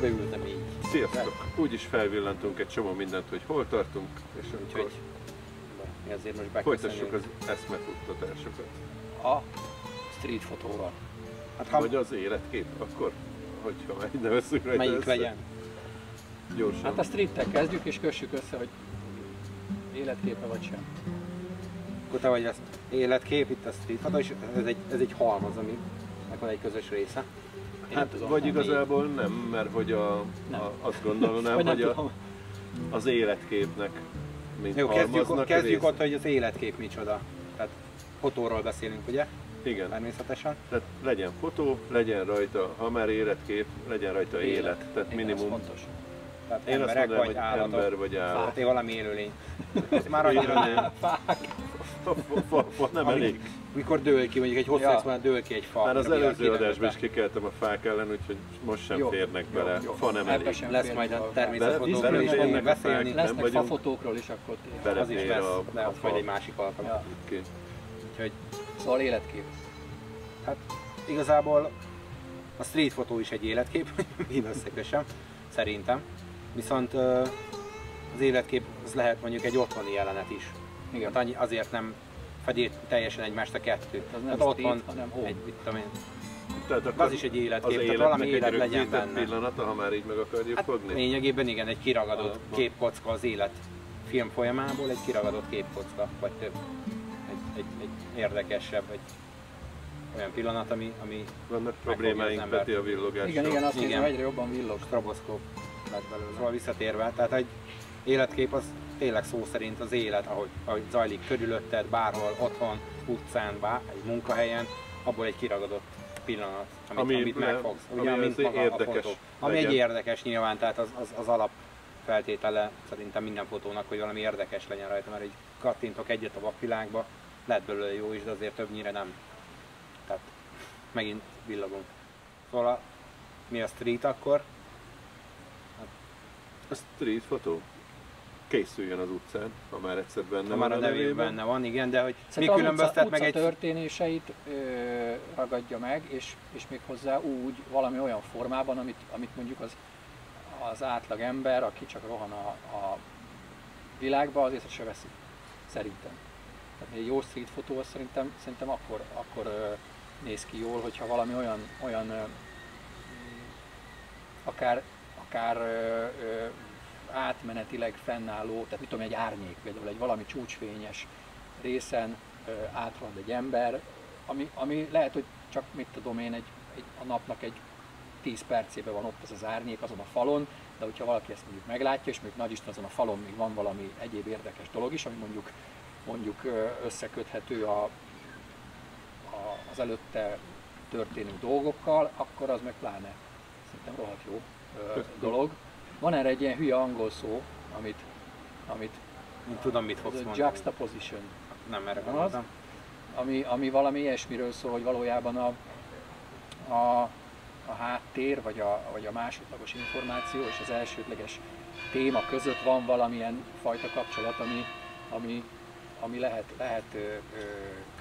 beültem így. Sziasztok! Úgyis felvillantunk egy csomó mindent, hogy hol tartunk, és Úgyhogy akkor mi azért most folytassuk az eszmefuttatásokat. a street fotóval. Hát ha Vagy az életkép, akkor, hogyha így nevezzük rajta melyik össze. legyen? Gyorsan. Hát a streettel kezdjük és kössük össze, hogy életképe vagy sem. Akkor te vagy az életkép, itt a street fotó, és ez egy, ez egy halmaz, ami van egy közös része. Hát vagy nem, igazából nem, mert hogy a, Nem. a, azt gondolnám, Vagy nem hogy a, tudom. az életképnek, mint Jó, kezdjük, kezdjük ott, hogy az életkép micsoda. Tehát fotóról beszélünk, ugye? Igen, Természetesen. tehát legyen fotó, legyen rajta, ha már életkép, legyen rajta élet. élet. Tehát Igen, minimum. fontos. Tehát Én azt emberek mondanám, vagy hogy állatok. ember vagy állat. Én valami élőlény. Ez már annyira nem. Fák. Fa, fa, fa nem Ami- elég. Mikor dől ki, mondjuk egy hosszú Ja. ja. dől ki egy fa. Már az előző adásban is kikeltem a fák ellen, úgyhogy most sem Jó, férnek jó, bele. jó. Fa nem Ebbe elég. sem Lesz majd a természetfotókról is fogunk a beszélni. Lesznek fafotókról is akkor Az is lesz, a- de az majd egy másik alkalom. Úgyhogy Szóval életkép. hát igazából a street fotó is egy életkép, én összekösem, szerintem. Viszont az életkép az lehet mondjuk egy otthoni jelenet is. Igen. Annyi, azért nem fedi teljesen egymást a kettő. Az nem hát street, otthon hanem home. egy, mit tudom én, Tehát akkor az is egy életkép, az tehát valami élet egy legyen benne. pillanata, ha már így meg akarjuk Hát fogni. lényegében igen, egy kiragadott Ah, képkocka az élet film folyamából, egy kiragadott képkocka, vagy több. Egy, egy, egy érdekesebb, egy olyan pillanat, ami, ami Vannak az problémáink. Peti a villogással. Igen, igen, azt Igen. nézem, egyre jobban villog. stroboszkóp lett belőle. Szóval visszatérve, tehát egy életkép az tényleg szó szerint az élet, ahogy, ahogy zajlik körülötted, bárhol, otthon, utcán, bár, egy munkahelyen, abból egy kiragadott pillanat, amit, Ami amit megfogsz. ami Ugye, mint maga érdekes a fotó. Ami legyen. egy érdekes nyilván, tehát az, az, az alap feltétele szerintem minden fotónak, hogy valami érdekes legyen rajta, mert egy kattintok egyet a vakvilágba, lehet belőle jó is, de azért többnyire nem. Tehát megint villogunk. Szóval a, mi a street akkor? A street fotó készüljön az utcán, ha már egyszer benne Ha már van a nevében nevében. benne van, igen, de hogy mi Szerintem utca, különböztet meg utca egy... történéseit ö, ragadja meg, és, és még hozzá úgy valami olyan formában, amit, amit mondjuk az, az átlag ember, aki csak rohan a, a világba, az észre se veszi. Szerintem. Tehát egy jó street fotó az szerintem, szerintem akkor, akkor ö, néz ki jól, hogyha valami olyan, olyan ö, akár, akár ö, ö, átmenetileg fennálló, tehát mit tudom, egy árnyék, például egy valami csúcsfényes részen ö, áthalad egy ember, ami, ami lehet, hogy csak mit tudom én, egy, egy, a napnak egy 10 percében van ott az az árnyék azon a falon, de hogyha valaki ezt mondjuk meglátja, és még nagy Isten azon a falon még van valami egyéb érdekes dolog is, ami mondjuk, mondjuk összeköthető a, a, az előtte történő dolgokkal, akkor az meg pláne szerintem rohadt jó ö, dolog. Van erre egy ilyen hülye angol szó, amit, amit Én tudom, mit fogsz mondani. juxtaposition, Nem erre az? gondoltam. ami, ami valami ilyesmiről szól, hogy valójában a, a, a háttér, vagy a, vagy a másodlagos információ és az elsődleges téma között van valamilyen fajta kapcsolat, ami, ami, ami lehet, lehet ö,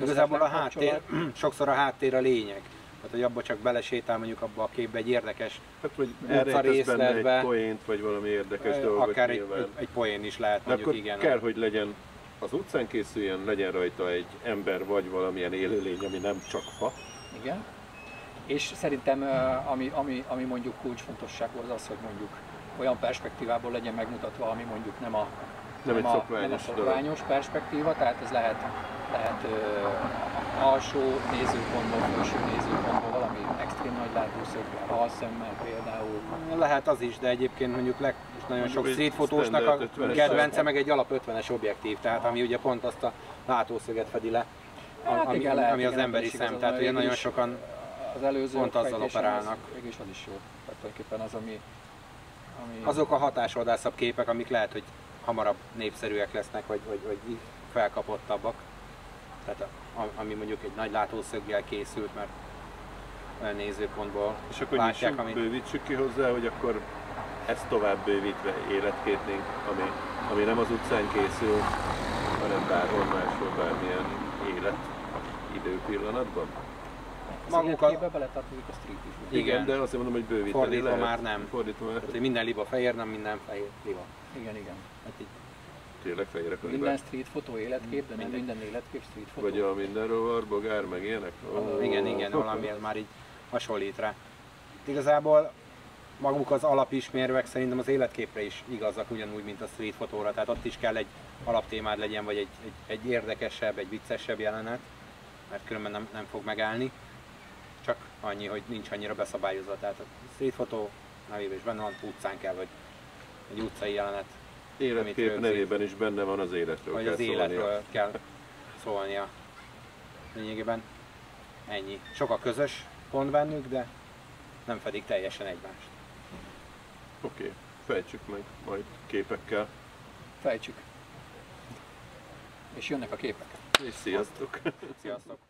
Igazából a háttér, sokszor a háttér a lényeg. Tehát, hogy abba csak belesétál mondjuk abba a képbe egy érdekes, Hát, elrejtesz benne részletbe. egy poént, vagy valami érdekes ö, dolgot akár egy, nyilván. egy, egy poén is lehet mondjuk, akkor igen. kell, hogy legyen az utcán készüljön, legyen rajta egy ember, vagy valamilyen élőlény, ami nem csak fa. Igen. És szerintem ami, ami, ami mondjuk kulcsfontosságú az az, hogy mondjuk olyan perspektívából legyen megmutatva, ami mondjuk nem a, Nem egy a, szokványos nem a dolog. szokványos perspektíva, tehát ez lehet, lehet ö, alsó nézőpontból, felső nézőpontból, valami extrém nagy látószöggel, halszemmel például. Lehet az is, de egyébként mondjuk leg, nagyon Mondjuk sok egy street fotósnak a standard 50-es kedvence meg egy alap 50-es objektív, tehát ami ugye pont azt a látószöget fedi le, Hát ami, igen, lehet, ami az igen, emberi szem, tehát ugye nagyon sokan Az előző pont azzal operálnak. Az, az is jó. Tehát tulajdonképpen az, ami, ami azok a hatásvadászabb képek, amik lehet, hogy hamarabb népszerűek lesznek, vagy, vagy, vagy felkapottabbak. Tehát ami mondjuk egy nagy látószöggel készült, mert olyan nézőpontból És akkor látják, amit... bővítsük ki hozzá, hogy akkor ezt tovább bővítve életképnénk, ami, ami nem az utcán készül, hanem bárhol máshol, bármilyen élet időpillanatban. Maguk a, életképbe beletartozik a street is. Igen. Igen, de azt mondom, hogy bővíteni Fordítva lehet. már nem. Fordítva már hogy minden liba fehér, nem minden fehér liba. Igen, igen. Hát így, tényleg fejre Minden street fotó életkép, de nem Mindegy. minden életkép street fotó. Vagy a minden rovar, bogár, meg ilyenek? Ó. igen, igen, valami ez már így hasonlít rá. Igazából maguk az alapismérvek szerintem az életképre is igazak, ugyanúgy, mint a street fotóra, tehát ott is kell egy alaptémád legyen, vagy egy, egy, egy érdekesebb, egy viccesebb jelenet, mert különben nem, nem fog megállni. Csak annyi, hogy nincs annyira beszabályozva, tehát a street fotó nevében is benne van, utcán kell, vagy egy utcai jelenet, Életkép nevében is benne van az életről vagy kell az szólnia. életről kell szólnia. Lényegében ennyi. Sok a közös pont bennük, de nem fedik teljesen egymást. Oké, fejtsük meg majd képekkel, Fejtsük. És jönnek a képek. és sziasztok! Sziasztok!